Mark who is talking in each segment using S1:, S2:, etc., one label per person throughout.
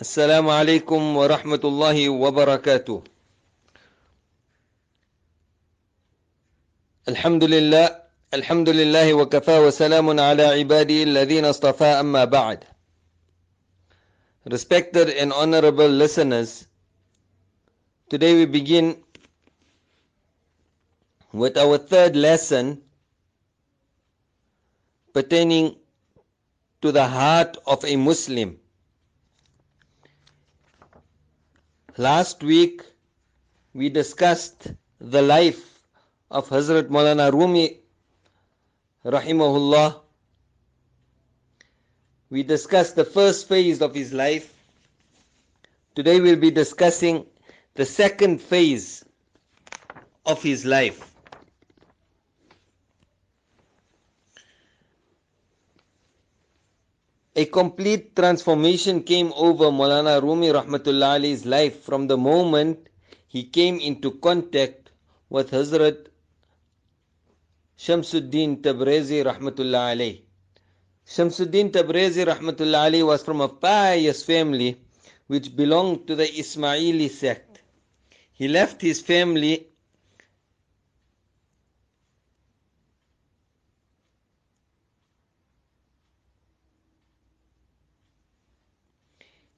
S1: السلام عليكم ورحمة الله وبركاته الحمد لله الحمد لله وكفى وسلام على عباده الذين اصطفى أما بعد Respected and honorable listeners, today we begin with our third lesson pertaining to the heart of a Muslim. Last week we discussed the life of Hazrat Maulana Rumi rahimahullah. We discussed the first phase of his life. Today we'll be discussing the second phase of his life. A complete transformation came over Maulana Rumi Rahmatullah Ali's life from the moment he came into contact with Hazrat Shamsuddin Tabrizi Rahmatullah Ali. Shamsuddin Tabrizi Rahmatullah Ali was from a pious family which belonged to the Ismaili sect. He left his family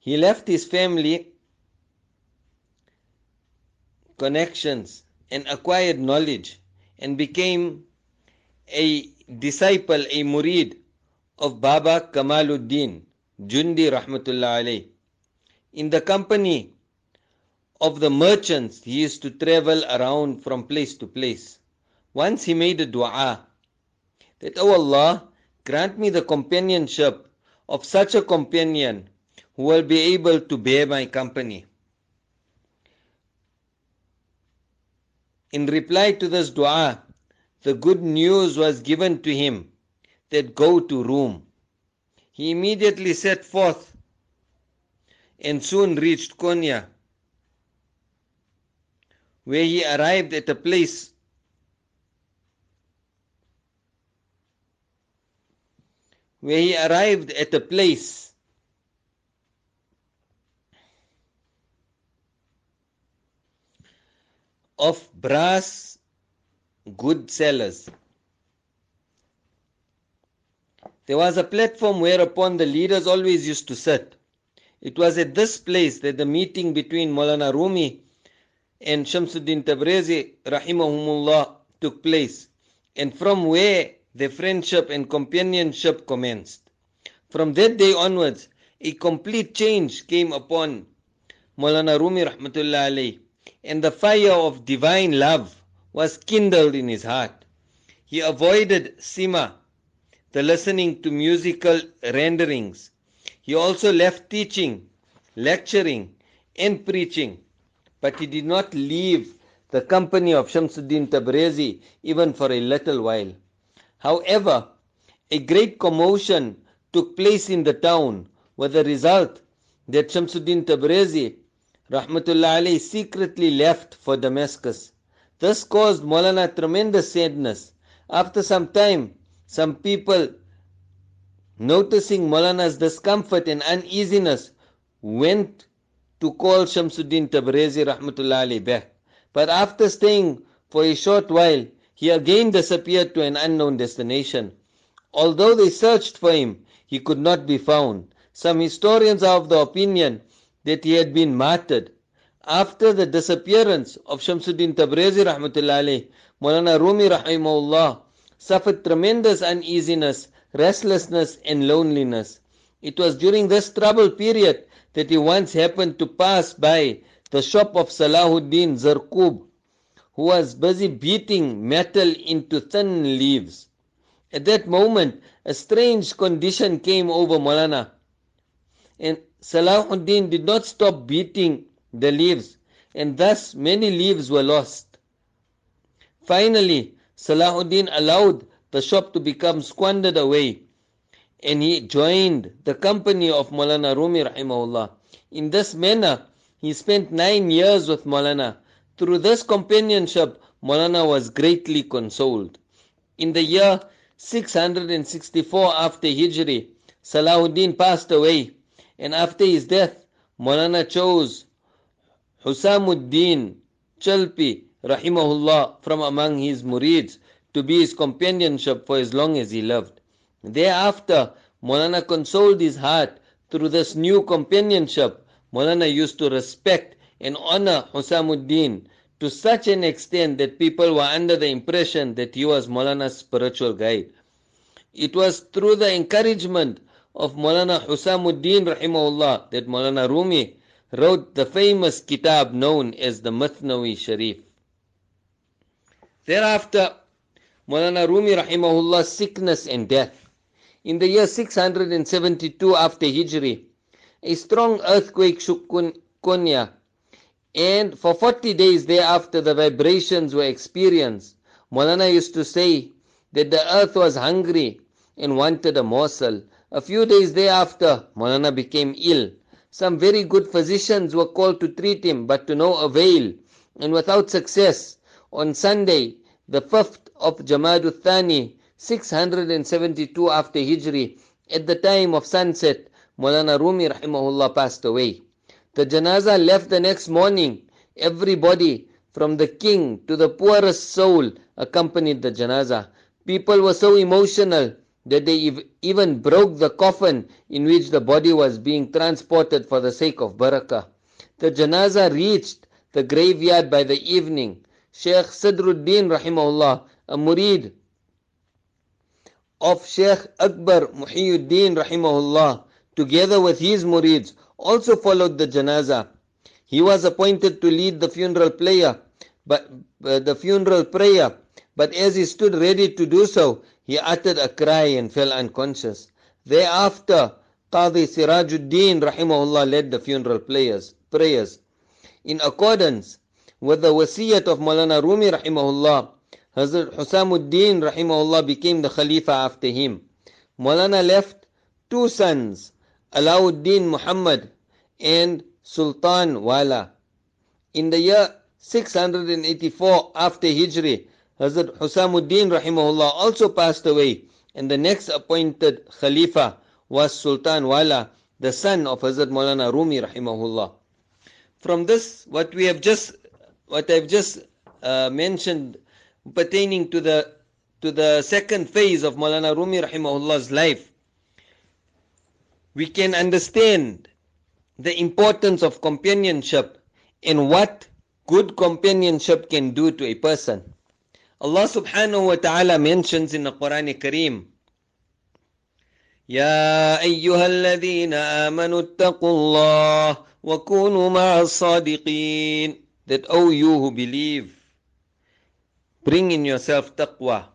S1: He left his family connections and acquired knowledge and became a disciple, a murid of Baba Kamaluddin Jundi Rahmatullah alayh. In the company of the merchants, he used to travel around from place to place. Once he made a dua that, O oh Allah, grant me the companionship of such a companion who will be able to bear my company. In reply to this dua, the good news was given to him that go to Rome. He immediately set forth and soon reached Konya, where he arrived at a place where he arrived at a place of brass good sellers. There was a platform whereupon the leaders always used to sit. It was at this place that the meeting between Maulana Rumi and Shamsuddin Tabrizi rahimahumullah took place and from where their friendship and companionship commenced. From that day onwards, a complete change came upon Maulana Rumi rahmatullah and the fire of divine love was kindled in his heart. He avoided sima, the listening to musical renderings. He also left teaching, lecturing, and preaching, but he did not leave the company of Shamsuddin Tabrizi even for a little while. However, a great commotion took place in the town with the result that Shamsuddin Tabrizi Rahmatullah alayhi secretly left for Damascus. This caused Maulana tremendous sadness. After some time, some people, noticing Maulana's discomfort and uneasiness, went to call Shamsuddin Tabrizi Rahmatullah alayhi back. But after staying for a short while, he again disappeared to an unknown destination. Although they searched for him, he could not be found. Some historians are of the opinion that he had been martyred. After the disappearance of Shamsuddin Tabrizi rahmatullah alayh, Rumi rahimahullah suffered tremendous uneasiness, restlessness and loneliness. It was during this troubled period that he once happened to pass by the shop of Salahuddin Zarqub, who was busy beating metal into thin leaves. At that moment, a strange condition came over Maulana. And Salahuddin did not stop beating the leaves, and thus many leaves were lost. Finally, Salahuddin allowed the shop to become squandered away, and he joined the company of Maulana Rumi rahimahullah. In this manner, he spent nine years with Maulana. Through this companionship, Maulana was greatly consoled. In the year 664 after Hijri, Salahuddin passed away, and after his death, Maulana chose Husamuddin Chalpi, rahimahullah, from among his murids to be his companionship for as long as he lived. Thereafter, Maulana consoled his heart through this new companionship. Maulana used to respect and honor Husamuddin to such an extent that people were under the impression that he was Maulana's spiritual guide. It was through the encouragement of Maulana Husamuddin rahimahullah that Maulana Rumi wrote the famous kitab known as the Mathnawi Sharif. Thereafter, Maulana Rumi rahimahullah's sickness and death. In the year 672 after Hijri, a strong earthquake shook Konya, and for 40 days thereafter the vibrations were experienced. Maulana used to say that the earth was hungry and wanted a morsel. A few days thereafter, Maulana became ill. Some very good physicians were called to treat him, but to no avail, and without success. On Sunday, the 5th of Jamadul Thani, 672 after Hijri, at the time of sunset, Maulana Rumi rahimahullah passed away. The janaza left the next morning. Everybody, from the king to the poorest soul, accompanied the janaza. People were so emotional that they even broke the coffin in which the body was being transported for the sake of barakah. The janazah reached the graveyard by the evening. Sheikh Sadruddin rahimahullah, a murid of Sheikh Akbar Muhyiddin rahimahullah, together with his murids, also followed the janazah. He was appointed to lead the funeral prayer, but uh, the funeral prayer, but as he stood ready to do so, he uttered a cry and fell unconscious. Thereafter, Qadi Sirajuddin rahimahullah led the funeral prayers. prayers. In accordance with the wasiyat of Maulana Rumi rahimahullah, Hazrat Husamuddin rahimahullah became the Khalifa after him. Maulana left two sons, Alauddin Muhammad and Sultan Wala. In the year 684 after Hijri, Hazrat Husamuddin rahimahullah also passed away and the next appointed Khalifa was Sultan Wala, the son of Hazrat Maulana Rumi rahimahullah. From this, what we have just, what I've just uh, mentioned pertaining to the to the second phase of Maulana Rumi rahimahullah's life, we can understand the importance of companionship and what good companionship can do to a person. Allah subhanahu wa ta'ala mentions in the Quran Kareem, يا أيها الذين آمنوا اتقوا الله وكونوا مع الصادقين that O you who believe bring in yourself taqwa.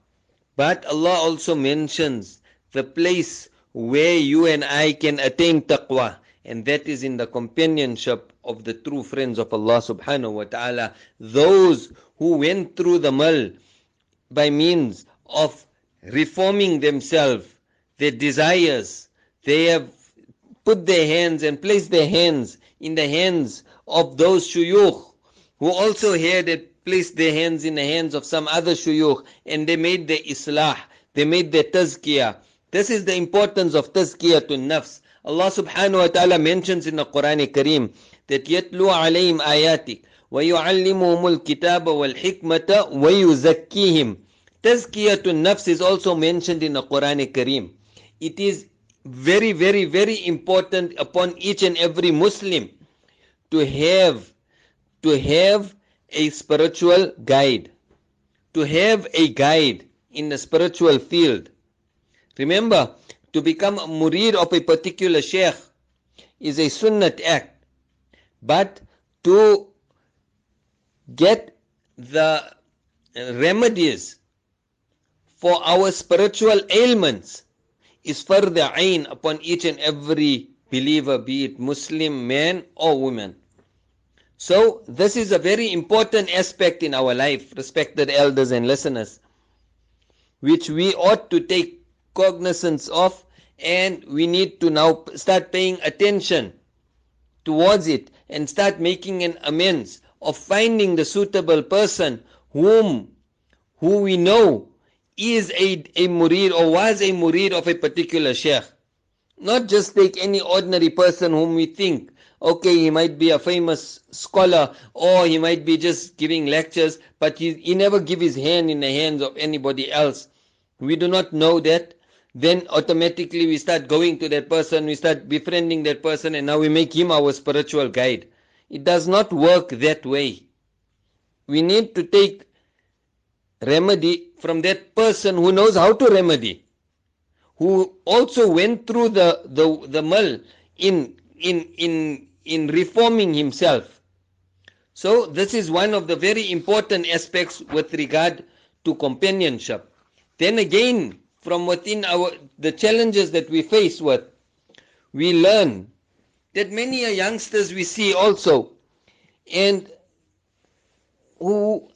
S1: But Allah also mentions the place where you and I can attain taqwa, and that is in the companionship of the true friends of Allah subhanahu wa ta'ala, those who went through the mill by means of reforming themselves, their desires. They have put their hands and placed their hands in the hands of those shuyukh who also had placed their hands in the hands of some other shuyukh and they made the islah, they made the tazkiyah. This is the importance of tazkiyah to nafs. Allah subhanahu wa ta'ala mentions in the Quran Kareem that yatlu alayhim ayatik. وَيُعَلِّمُهُمُ الْكِتَابَ وَالْحِكْمَةَ وَيُزَكِّيهِمْ Tazkiyah to nafs is also mentioned in the Quran Kareem. It is very, very, very important upon each and every Muslim to have to have a spiritual guide, to have a guide in the spiritual field. Remember, to become a murid of a particular sheikh is a sunnat act, but to get the remedies for our spiritual ailments is fard-e-ain upon each and every believer, be it Muslim man or woman. So, this is a very important aspect in our life, respected elders and listeners, which we ought to take cognizance of and we need to now start paying attention towards it and start making an amends of finding the suitable person whom who we know is a, a murid or was a murid of a particular sheikh. Not just take any ordinary person whom we think Okay, he might be a famous scholar or he might be just giving lectures, but he, he never give his hand in the hands of anybody else. We do not know that. Then automatically we start going to that person, we start befriending that person, and now we make him our spiritual guide. It does not work that way. We need to take remedy from that person who knows how to remedy, who also went through the, the, the mill in, in, in, in reforming himself. So this is one of the very important aspects with regard to companionship. Then again, from within our the challenges that we face with, we learn that many youngsters we see also, and who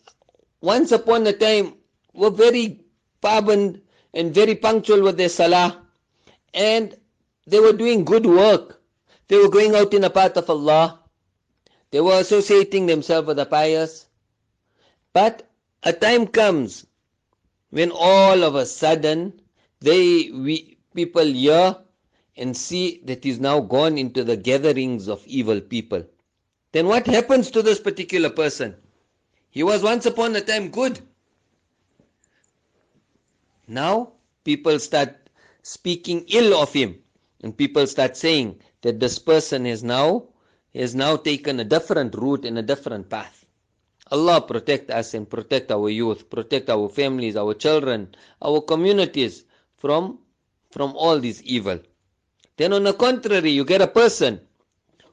S1: once upon a time were very paband and very punctual with their salah, and they were doing good work. They were going out in the path of Allah. They were associating themselves with the pious. But a time comes when all of a sudden they we people hear and see that he's now gone into the gatherings of evil people. Then what happens to this particular person? He was once upon a time good. Now people start speaking ill of him and people start saying that this person has now has now taken a different route and a different path. Allah protect us and protect our youth, protect our families, our children, our communities from from all this evil. Then on the contrary, you get a person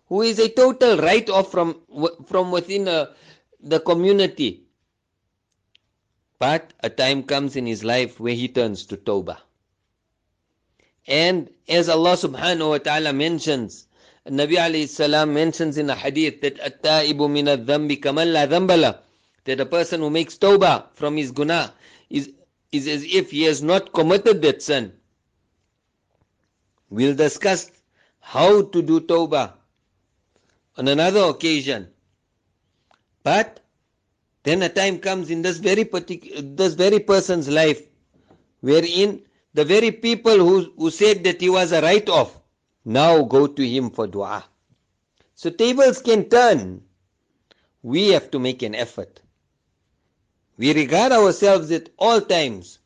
S1: who is a total write off from from within a, the community. But a time comes in his life where he turns to Tawbah. And as Allah subhanahu wa ta'ala mentions, Nabi alayhi salam mentions in a hadith that at-taibu min adh-dhanbi kaman la dhanbala that a person who makes tawbah from his guna is, is as if he has not committed that sin. We'll discuss how to do tawbah on another occasion. But then a time comes in this very particular, this very person's life wherein the very people who, who said that he was a write-off now go to him for dua. So tables can turn. We have to make an effort. We regard ourselves at all times.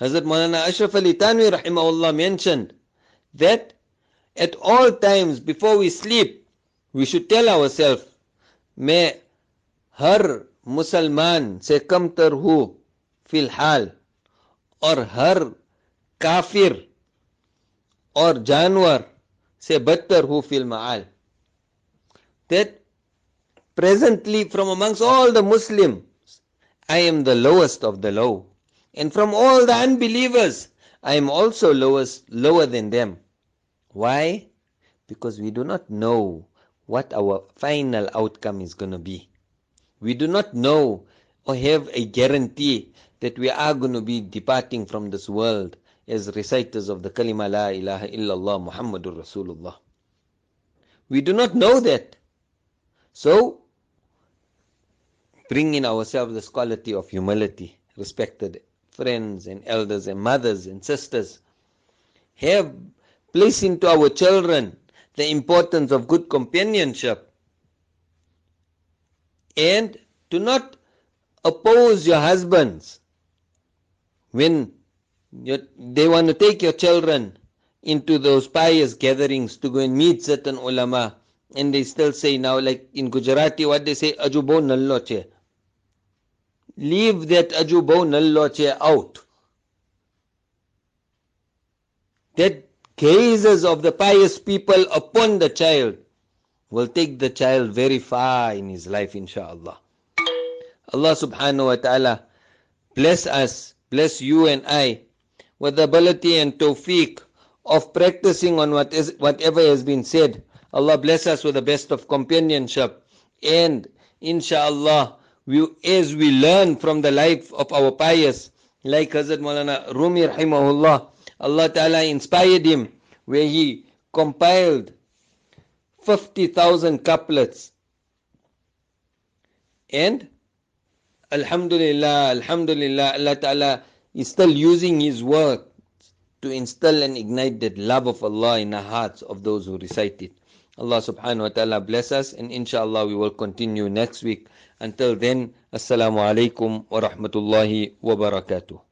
S1: Hazrat Maulana Ashraf Ali Thanwi rahimahullah mentioned that at all times before we sleep, we should tell ourselves, मैं हर मुसलमान से कमतर हूँ फिलहाल और हर काफिर और जानवर से बदतर हूँ fill That presently from amongst all the Muslims, I am the lowest of the low. And from all the unbelievers, I am also lowest, lower than them. Why? Because we do not know what our final outcome is going to be. We do not know or have a guarantee that we are going to be departing from this world as reciters of the kalima la ilaha illallah Muhammadur Rasulullah. We do not know that. So, bring in ourselves this quality of humility, respected friends and elders and mothers and sisters. Have place into our children the importance of good companionship. And do not oppose your husbands when they want to take your children into those pious gatherings to go and meet certain ulama and they still say now like in Gujarati what they say ajubo nalloche leave that ajubo nalloche out that gazes of the pious people upon the child will take the child very far in his life inshallah Allah subhanahu wa ta'ala bless us bless you and I with the ability and tawfiq of practicing on what is, whatever has been said. Allah bless us with the best of companionship. And inshallah, we, as we learn from the life of our pious, like Hazrat Maulana Rumi rahimahullah, Allah Ta'ala inspired him where he compiled 50,000 couplets. And Alhamdulillah, Alhamdulillah, Allah Ta'ala is still using his work to instill and ignite that love of Allah in the hearts of those who recite it. Allah subhanahu wa ta'ala bless us and inshallah we will continue next week. Until then, Assalamu alaikum wa rahmatullahi wa barakatuh.